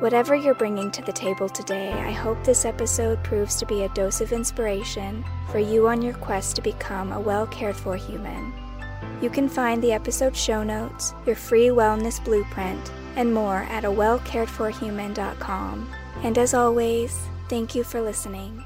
Whatever you're bringing to the table today, I hope this episode proves to be a dose of inspiration for you on your quest to become a well cared for human. You can find the episode show notes, your free wellness blueprint, and more at a wellcaredforhuman.com. And as always, thank you for listening.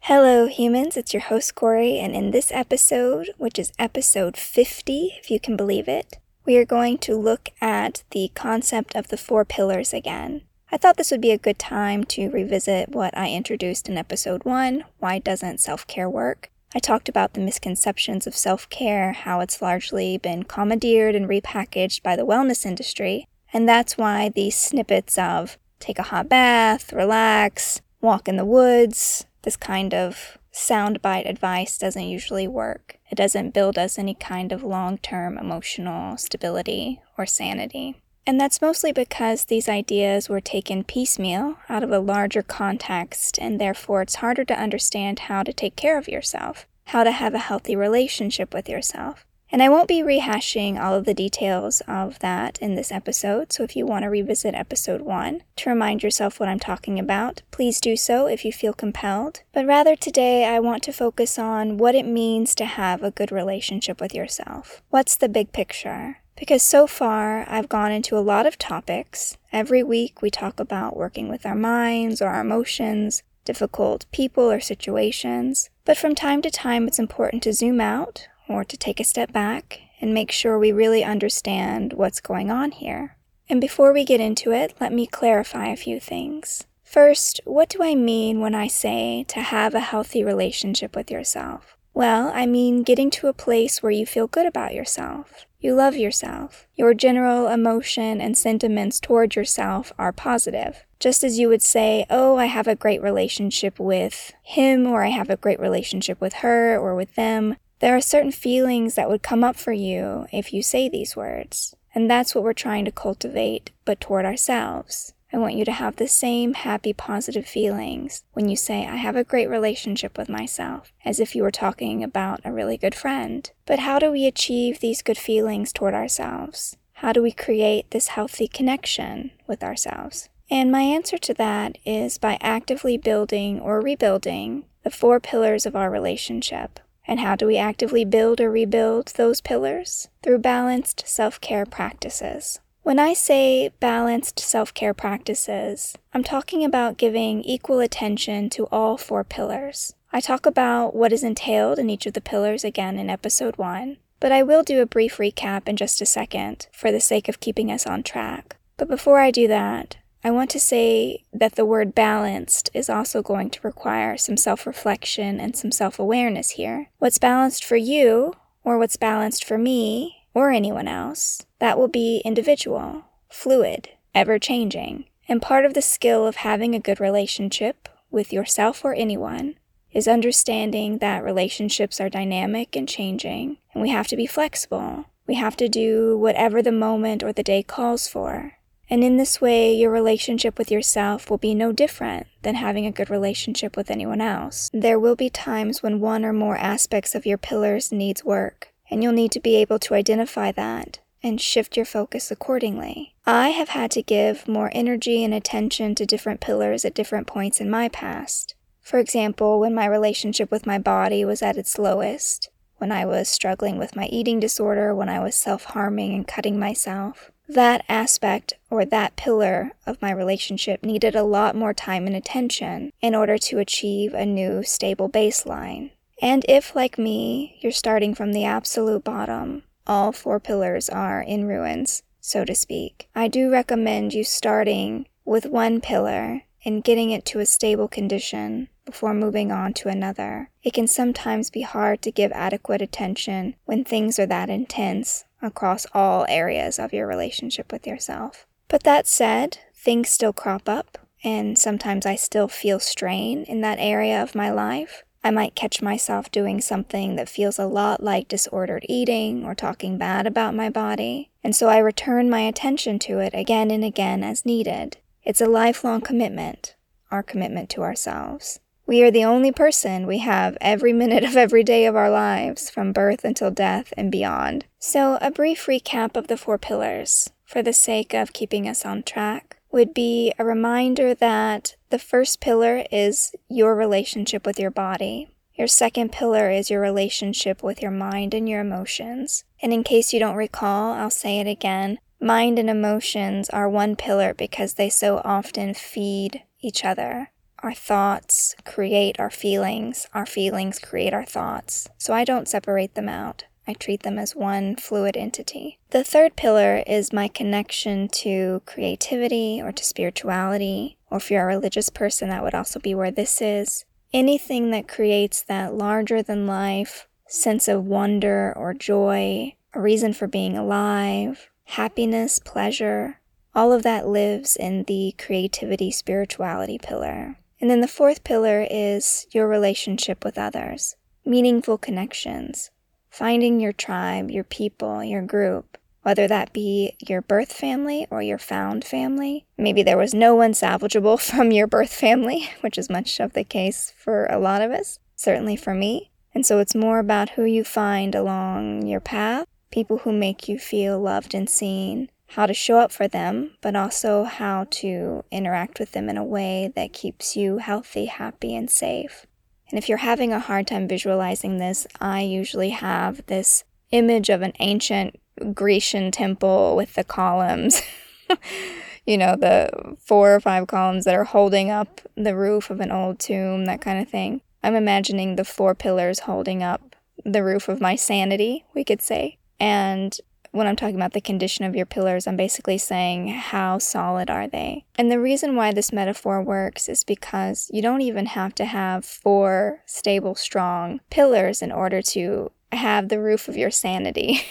Hello, humans. It's your host, Kory, and in this episode, which is episode 50, if you can believe it, we are going to look at the concept of the four pillars again. I thought this would be a good time to revisit what I introduced in episode 1 Why Doesn't Self Care Work? I talked about the misconceptions of self care, how it's largely been commandeered and repackaged by the wellness industry, and that's why these snippets of take a hot bath, relax, walk in the woods, this kind of soundbite advice doesn't usually work. It doesn't build us any kind of long term emotional stability or sanity. And that's mostly because these ideas were taken piecemeal out of a larger context, and therefore it's harder to understand how to take care of yourself, how to have a healthy relationship with yourself. And I won't be rehashing all of the details of that in this episode, so if you want to revisit episode 1 to remind yourself what I'm talking about, please do so if you feel compelled. But rather today, I want to focus on what it means to have a good relationship with yourself. What's the big picture? Because so far, I've gone into a lot of topics. Every week, we talk about working with our minds or our emotions, difficult people or situations. But from time to time, it's important to zoom out or to take a step back and make sure we really understand what's going on here. And before we get into it, let me clarify a few things. First, what do I mean when I say to have a healthy relationship with yourself? Well, I mean getting to a place where you feel good about yourself. You love yourself. Your general emotion and sentiments toward yourself are positive. Just as you would say, Oh, I have a great relationship with him, or I have a great relationship with her, or with them. There are certain feelings that would come up for you if you say these words. And that's what we're trying to cultivate, but toward ourselves. I want you to have the same happy, positive feelings when you say, I have a great relationship with myself, as if you were talking about a really good friend. But how do we achieve these good feelings toward ourselves? How do we create this healthy connection with ourselves? And my answer to that is by actively building or rebuilding the four pillars of our relationship and how do we actively build or rebuild those pillars? Through balanced self care practices. When I say balanced self care practices, I'm talking about giving equal attention to all four pillars. I talk about what is entailed in each of the pillars again in episode 1, but I will do a brief recap in just a second for the sake of keeping us on track. But before I do that, I want to say that the word balanced is also going to require some self reflection and some self awareness here. What's balanced for you, or what's balanced for me, or anyone else, that will be individual, fluid, ever changing. And part of the skill of having a good relationship with yourself or anyone is understanding that relationships are dynamic and changing, and we have to be flexible. We have to do whatever the moment or the day calls for. And in this way, your relationship with yourself will be no different than having a good relationship with anyone else. There will be times when one or more aspects of your pillars needs work, and you'll need to be able to identify that and shift your focus accordingly. I have had to give more energy and attention to different pillars at different points in my past. For example, when my relationship with my body was at its lowest, when I was struggling with my eating disorder, when I was self harming and cutting myself that aspect or that pillar of my relationship needed a lot more time and attention in order to achieve a new stable baseline. And if, like me, you're starting from the absolute bottom, all four pillars are in ruins, so to speak, I do recommend you starting with one pillar and getting it to a stable condition before moving on to another. It can sometimes be hard to give adequate attention when things are that intense across all areas of your relationship with yourself. But that said, things still crop up, and sometimes I still feel strain in that area of my life. I might catch myself doing something that feels a lot like disordered eating or talking bad about my body, and so I return my attention to it again and again as needed. It's a lifelong commitment, our commitment to ourselves. We are the only person we have every minute of every day of our lives, from birth until death and beyond. So, a brief recap of the four pillars, for the sake of keeping us on track, would be a reminder that the first pillar is your relationship with your body. Your second pillar is your relationship with your mind and your emotions. And in case you don't recall, I'll say it again mind and emotions are one pillar because they so often feed each other. Our thoughts create our feelings, our feelings create our thoughts. So I don't separate them out. I treat them as one fluid entity. The third pillar is my connection to creativity or to spirituality, or if you're a religious person, that would also be where this is. Anything that creates that larger than life sense of wonder or joy, a reason for being alive, happiness, pleasure, all of that lives in the creativity spirituality pillar. And then the fourth pillar is your relationship with others, meaningful connections, finding your tribe, your people, your group, whether that be your birth family or your found family. Maybe there was no one salvageable from your birth family, which is much of the case for a lot of us, certainly for me. And so it's more about who you find along your path, people who make you feel loved and seen, how to show up for them, but also how to interact with them in a way that keeps you healthy, happy, and safe. And if you're having a hard time visualizing this, I usually have this image of an ancient Grecian temple with the columns. you know, the four or five columns that are holding up the roof of an old tomb, that kind of thing. I'm imagining the four pillars holding up the roof of my sanity, we could say. And when I'm talking about the condition of your pillars, I'm basically saying how solid are they? And the reason why this metaphor works is because you don't even have to have four stable, strong pillars in order to have the roof of your sanity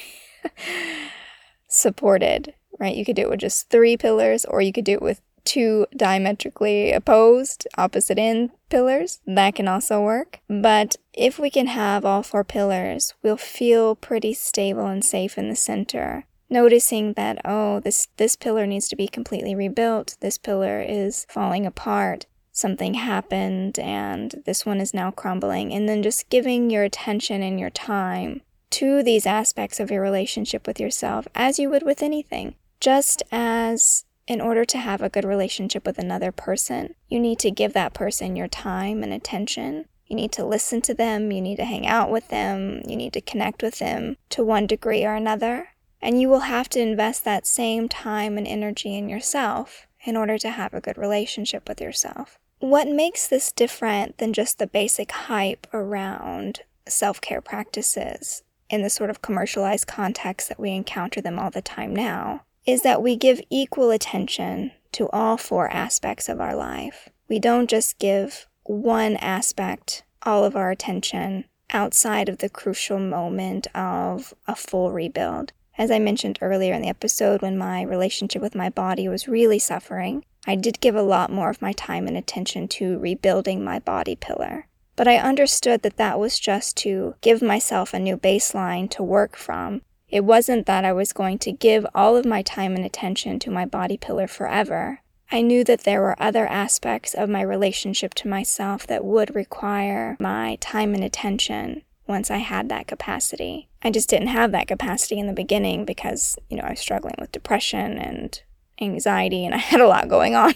supported, right? You could do it with just three pillars, or you could do it with two diametrically opposed, opposite end pillars. That can also work. But if we can have all four pillars, we'll feel pretty stable and safe in the center. Noticing that, oh, this, this pillar needs to be completely rebuilt, this pillar is falling apart, something happened, and this one is now crumbling. And then just giving your attention and your time to these aspects of your relationship with yourself as you would with anything. Just as in order to have a good relationship with another person, you need to give that person your time and attention. You need to listen to them, you need to hang out with them, you need to connect with them to one degree or another. And you will have to invest that same time and energy in yourself in order to have a good relationship with yourself. What makes this different than just the basic hype around self care practices in the sort of commercialized context that we encounter them all the time now is that we give equal attention to all four aspects of our life. We don't just give one aspect all of our attention outside of the crucial moment of a full rebuild. As I mentioned earlier in the episode, when my relationship with my body was really suffering, I did give a lot more of my time and attention to rebuilding my body pillar. But I understood that that was just to give myself a new baseline to work from it wasn't that I was going to give all of my time and attention to my body pillar forever. I knew that there were other aspects of my relationship to myself that would require my time and attention once I had that capacity. I just didn't have that capacity in the beginning because, you know, I was struggling with depression and anxiety and I had a lot going on.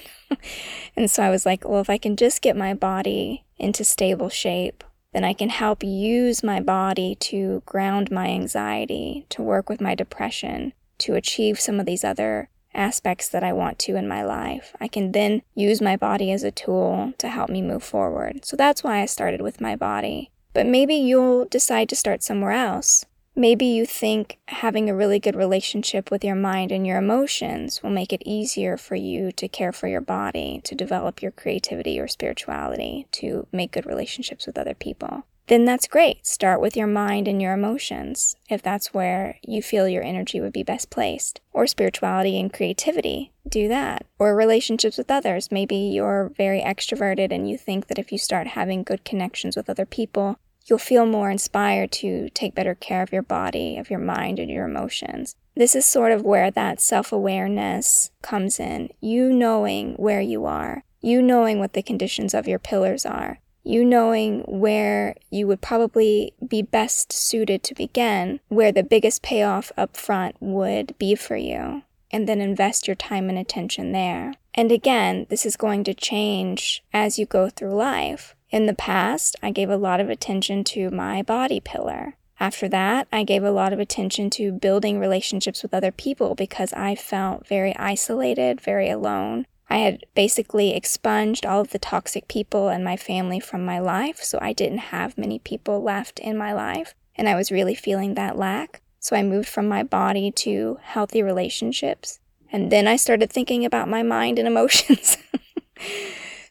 and so I was like, well, if I can just get my body into stable shape, then I can help use my body to ground my anxiety, to work with my depression, to achieve some of these other aspects that I want to in my life. I can then use my body as a tool to help me move forward. So that's why I started with my body. But maybe you'll decide to start somewhere else. Maybe you think having a really good relationship with your mind and your emotions will make it easier for you to care for your body, to develop your creativity or spirituality, to make good relationships with other people. then that's great. Start with your mind and your emotions, if that's where you feel your energy would be best placed. Or spirituality and creativity, do that. Or relationships with others. Maybe you're very extroverted and you think that if you start having good connections with other people, you'll feel more inspired to take better care of your body, of your mind, and your emotions. This is sort of where that self awareness comes in. You knowing where you are, you knowing what the conditions of your pillars are, you knowing where you would probably be best suited to begin, where the biggest payoff up front would be for you, and then invest your time and attention there. And again, this is going to change as you go through life. In the past, I gave a lot of attention to my body pillar. After that, I gave a lot of attention to building relationships with other people because I felt very isolated, very alone. I had basically expunged all of the toxic people and my family from my life, so I didn't have many people left in my life, and I was really feeling that lack. So I moved from my body to healthy relationships, and then I started thinking about my mind and emotions.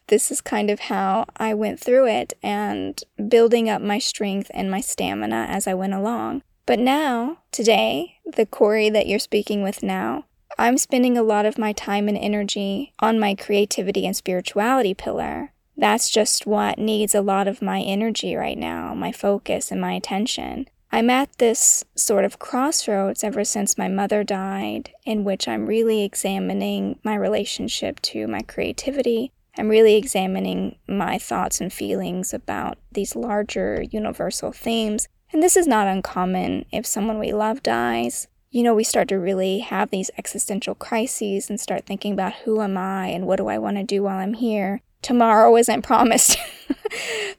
This is kind of how I went through it and building up my strength and my stamina as I went along. But now, today, the Kory that you're speaking with now, I'm spending a lot of my time and energy on my creativity and spirituality pillar. That's just what needs a lot of my energy right now, my focus and my attention. I'm at this sort of crossroads ever since my mother died, in which I'm really examining my relationship to my creativity. I'm really examining my thoughts and feelings about these larger universal themes. And this is not uncommon if someone we love dies you know, we start to really have these existential crises and start thinking about who am I and what do I want to do while I'm here? Tomorrow isn't promised,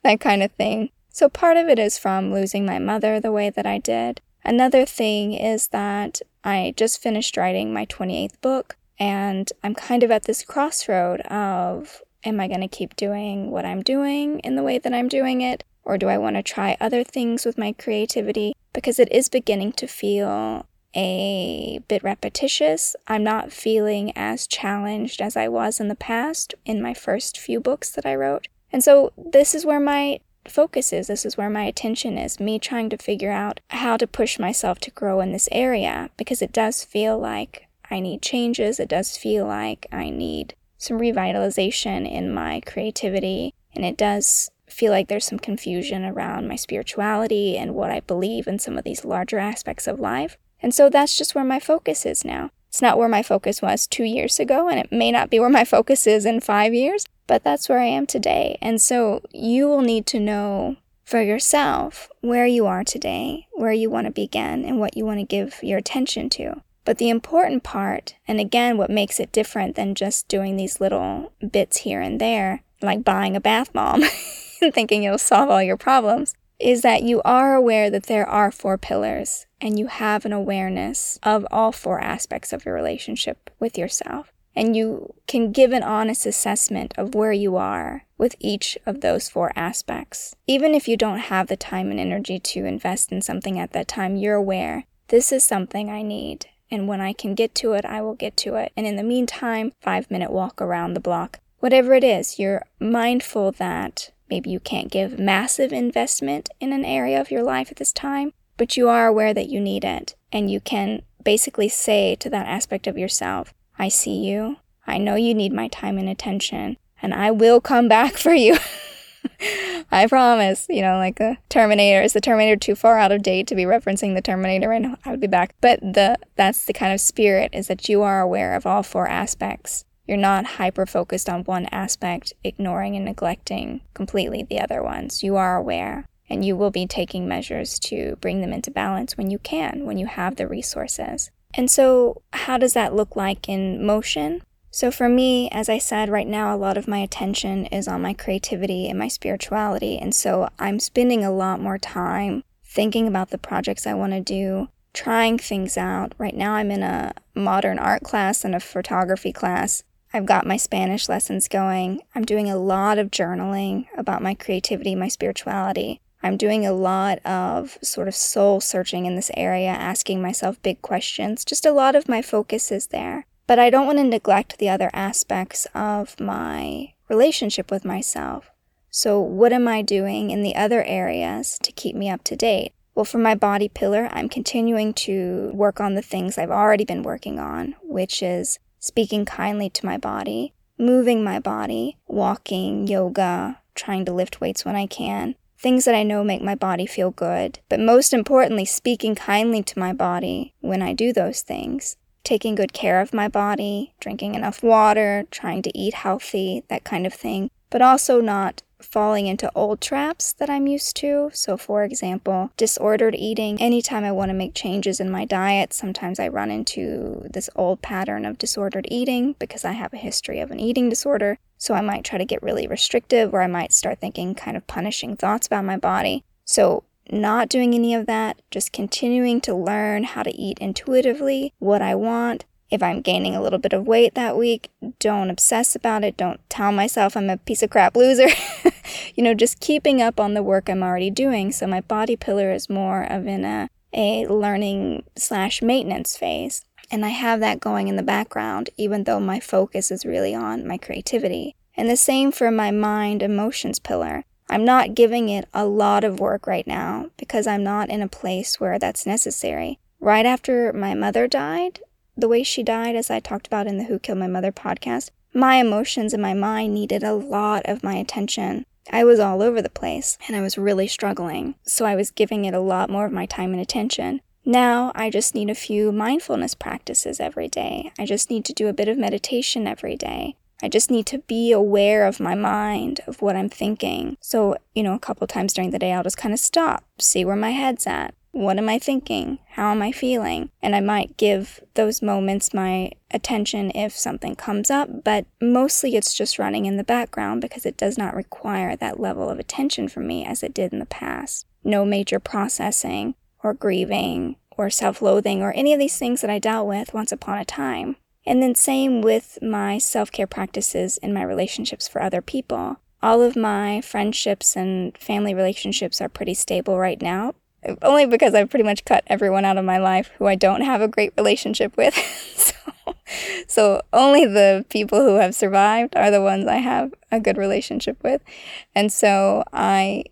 that kind of thing. So, part of it is from losing my mother the way that I did. Another thing is that I just finished writing my 28th book, and I'm kind of at this crossroad of am I going to keep doing what I'm doing in the way that I'm doing it? Or do I want to try other things with my creativity? Because it is beginning to feel a bit repetitious. I'm not feeling as challenged as I was in the past in my first few books that I wrote. And so this is where my focus is. This is where my attention is. Me trying to figure out how to push myself to grow in this area because it does feel like I need changes. It does feel like I need some revitalization in my creativity. And it does feel like there's some confusion around my spirituality and what I believe in some of these larger aspects of life. And so that's just where my focus is now. It's not where my focus was two years ago, and it may not be where my focus is in five years, but that's where I am today. And so you will need to know for yourself where you are today, where you want to begin, and what you want to give your attention to. But the important part, and again, what makes it different than just doing these little bits here and there, like buying a bath bomb and thinking it'll solve all your problems, is that you are aware that there are four pillars and you have an awareness of all four aspects of your relationship with yourself. And you can give an honest assessment of where you are with each of those four aspects. Even if you don't have the time and energy to invest in something at that time, you're aware this is something I need. And when I can get to it, I will get to it. And in the meantime, five minute walk around the block. Whatever it is, you're mindful that maybe you can't give massive investment in an area of your life at this time, but you are aware that you need it. And you can basically say to that aspect of yourself, I see you. I know you need my time and attention, and I will come back for you. I promise. You know, like the Terminator. Is the Terminator too far out of date to be referencing the Terminator right now? I would be back. But the that's the kind of spirit is that you are aware of all four aspects. You're not hyper focused on one aspect, ignoring and neglecting completely the other ones. You are aware and you will be taking measures to bring them into balance when you can, when you have the resources. And so, how does that look like in motion? So, for me, as I said, right now, a lot of my attention is on my creativity and my spirituality. And so, I'm spending a lot more time thinking about the projects I want to do, trying things out. Right now, I'm in a modern art class and a photography class. I've got my Spanish lessons going. I'm doing a lot of journaling about my creativity, my spirituality. I'm doing a lot of sort of soul searching in this area, asking myself big questions. Just a lot of my focus is there. But I don't want to neglect the other aspects of my relationship with myself. So, what am I doing in the other areas to keep me up to date? Well, for my body pillar, I'm continuing to work on the things I've already been working on, which is speaking kindly to my body, moving my body, walking, yoga, trying to lift weights when I can, things that I know make my body feel good, but most importantly, speaking kindly to my body when I do those things, taking good care of my body, drinking enough water, trying to eat healthy, that kind of thing, but also not falling into old traps that I'm used to. So, for example, disordered eating. Anytime I want to make changes in my diet, sometimes I run into this old pattern of disordered eating because I have a history of an eating disorder. So, I might try to get really restrictive or I might start thinking kind of punishing thoughts about my body. So, not doing any of that, just continuing to learn how to eat intuitively, what I want, if I'm gaining a little bit of weight that week, don't obsess about it. Don't tell myself I'm a piece of crap loser. you know, just keeping up on the work I'm already doing. So my body pillar is more of in a, a learning slash maintenance phase. And I have that going in the background, even though my focus is really on my creativity. And the same for my mind emotions pillar. I'm not giving it a lot of work right now because I'm not in a place where that's necessary. Right after my mother died, the way she died, as I talked about in the Who Killed My Mother podcast, my emotions and my mind needed a lot of my attention. I was all over the place and I was really struggling, so I was giving it a lot more of my time and attention. Now I just need a few mindfulness practices every day. I just need to do a bit of meditation every day. I just need to be aware of my mind, of what I'm thinking. So, you know, a couple times during the day, I'll just kind of stop, see where my head's at. What am I thinking? How am I feeling? And I might give those moments my attention if something comes up, but mostly it's just running in the background because it does not require that level of attention from me as it did in the past. No major processing or grieving or self loathing or any of these things that I dealt with once upon a time. And then, same with my self care practices and my relationships for other people. All of my friendships and family relationships are pretty stable right now, uh, only because I've pretty much cut everyone out of my life who I don't have a great relationship with. so, so only the people who have survived are the ones I have a good relationship with. And so I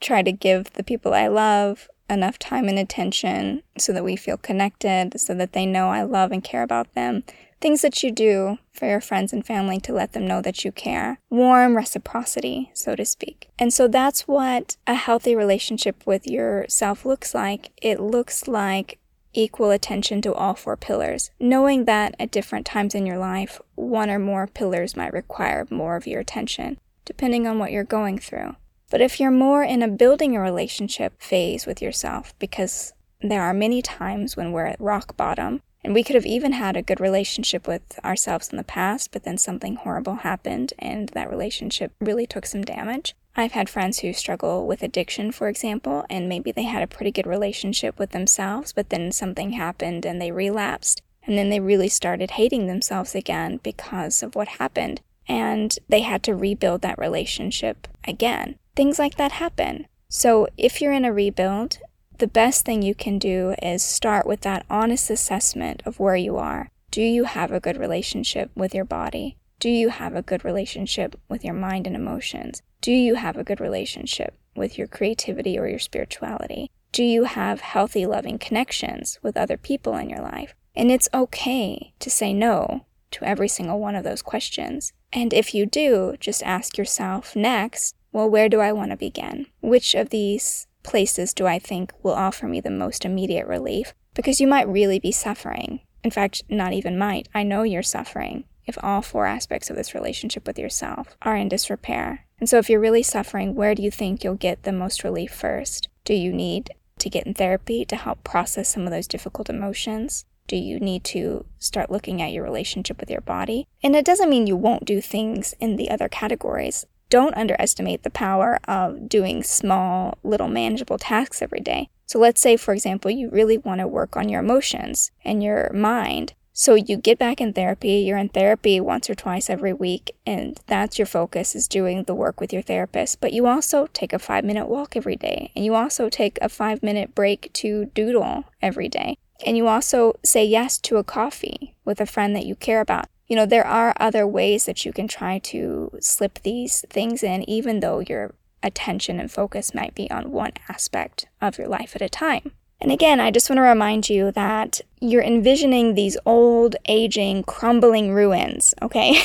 try to give the people I love enough time and attention so that we feel connected, so that they know I love and care about them, Things that you do for your friends and family to let them know that you care. Warm reciprocity, so to speak. And so that's what a healthy relationship with yourself looks like. It looks like equal attention to all four pillars, knowing that at different times in your life, one or more pillars might require more of your attention, depending on what you're going through. But if you're more in a building a relationship phase with yourself, because there are many times when we're at rock bottom and we could have even had a good relationship with ourselves in the past, but then something horrible happened and that relationship really took some damage. I've had friends who struggle with addiction, for example, and maybe they had a pretty good relationship with themselves, but then something happened and they relapsed. And then they really started hating themselves again because of what happened. And they had to rebuild that relationship again. Things like that happen. So if you're in a rebuild the best thing you can do is start with that honest assessment of where you are. Do you have a good relationship with your body? Do you have a good relationship with your mind and emotions? Do you have a good relationship with your creativity or your spirituality? Do you have healthy, loving connections with other people in your life? And it's okay to say no to every single one of those questions. And if you do, just ask yourself next, well, where do I want to begin? Which of these places do I think will offer me the most immediate relief? Because you might really be suffering. In fact, not even might. I know you're suffering if all four aspects of this relationship with yourself are in disrepair. And so, if you're really suffering, where do you think you'll get the most relief first? Do you need to get in therapy to help process some of those difficult emotions? Do you need to start looking at your relationship with your body? And it doesn't mean you won't do things in the other categories don't underestimate the power of doing small, little manageable tasks every day. So, let's say, for example, you really want to work on your emotions and your mind. So, you get back in therapy, you're in therapy once or twice every week, and that's your focus is doing the work with your therapist. But you also take a five minute walk every day, and you also take a five minute break to doodle every day. And you also say yes to a coffee with a friend that you care about you know, there are other ways that you can try to slip these things in, even though you're attention and focus might be on one aspect of your life at a time. And again, I just want to remind you that you're envisioning these old, aging, crumbling ruins, okay?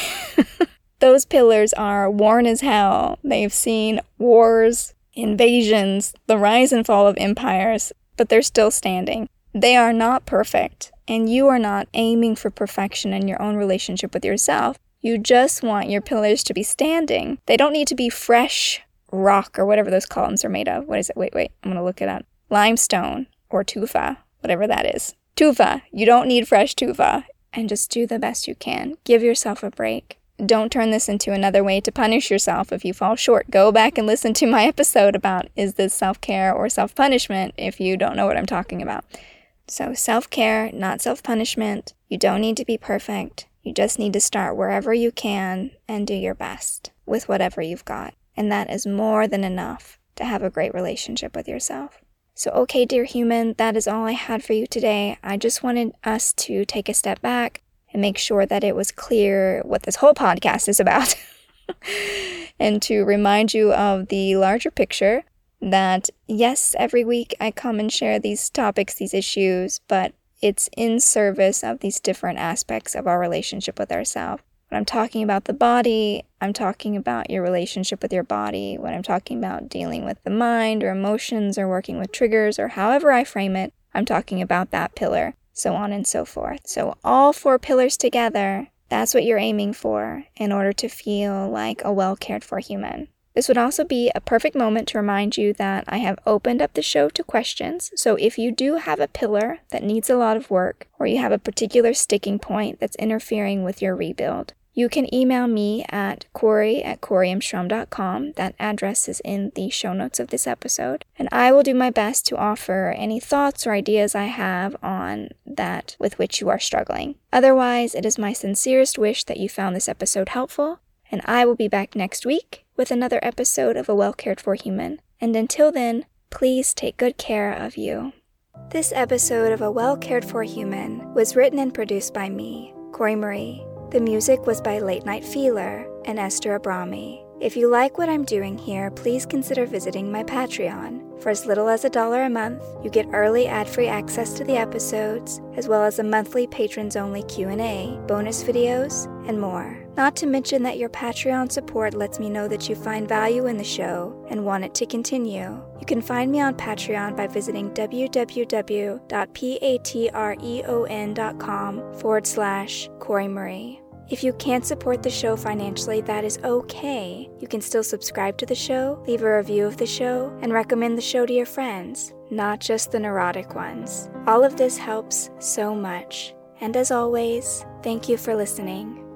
Those pillars are worn as hell. They've seen wars, invasions, the rise and fall of empires, but they're still standing. They are not perfect, and you are not aiming for perfection in your own relationship with yourself. You just want your pillars to be standing. They don't need to be fresh rock or whatever those columns are made of. What is it? Wait, wait, I'm to look it up. Limestone or tufa, whatever that is. Tufa, you don't need fresh tufa. And just do the best you can. Give yourself a break. Don't turn this into another way to punish yourself if you fall short. Go back and listen to my episode about is this self care or self punishment if you don't know what I'm talking about. So, self care, not self punishment. You don't need to be perfect. You just need to start wherever you can and do your best with whatever you've got. And that is more than enough to have a great relationship with yourself. So, okay, dear human, that is all I had for you today. I just wanted us to take a step back and make sure that it was clear what this whole podcast is about. and to remind you of the larger picture that, yes, every week I come and share these topics, these issues, but it's in service of these different aspects of our relationship with ourselves. When I'm talking about the body, I'm talking about your relationship with your body. When I'm talking about dealing with the mind or emotions or working with triggers or however I frame it, I'm talking about that pillar, so on and so forth. So, all four pillars together, that's what you're aiming for in order to feel like a well cared for human. This would also be a perfect moment to remind you that I have opened up the show to questions. So if you do have a pillar that needs a lot of work, or you have a particular sticking point that's interfering with your rebuild, you can email me at Kory at KoryMShrum.com. That address is in the show notes of this episode. And I will do my best to offer any thoughts or ideas I have on that with which you are struggling. Otherwise, it is my sincerest wish that you found this episode helpful, and I will be back next week with another episode of A Well Cared For Human. And until then, please take good care of you. This episode of A Well Cared For Human was written and produced by me, Kory Marie. The music was by Late Night Feeler and Esther Abrami. If you like what I'm doing here, please consider visiting my Patreon. For as little as a dollar a month, you get early ad-free access to the episodes, as well as a monthly patrons-only Q&A, bonus videos, and more. Not to mention that your Patreon support lets me know that you find value in the show and want it to continue. You can find me on Patreon by visiting www.patreon.com forward slash Kory Marie. If you can't support the show financially, that is okay. You can still subscribe to the show, leave a review of the show, and recommend the show to your friends, not just the neurotic ones. All of this helps so much. And as always, thank you for listening.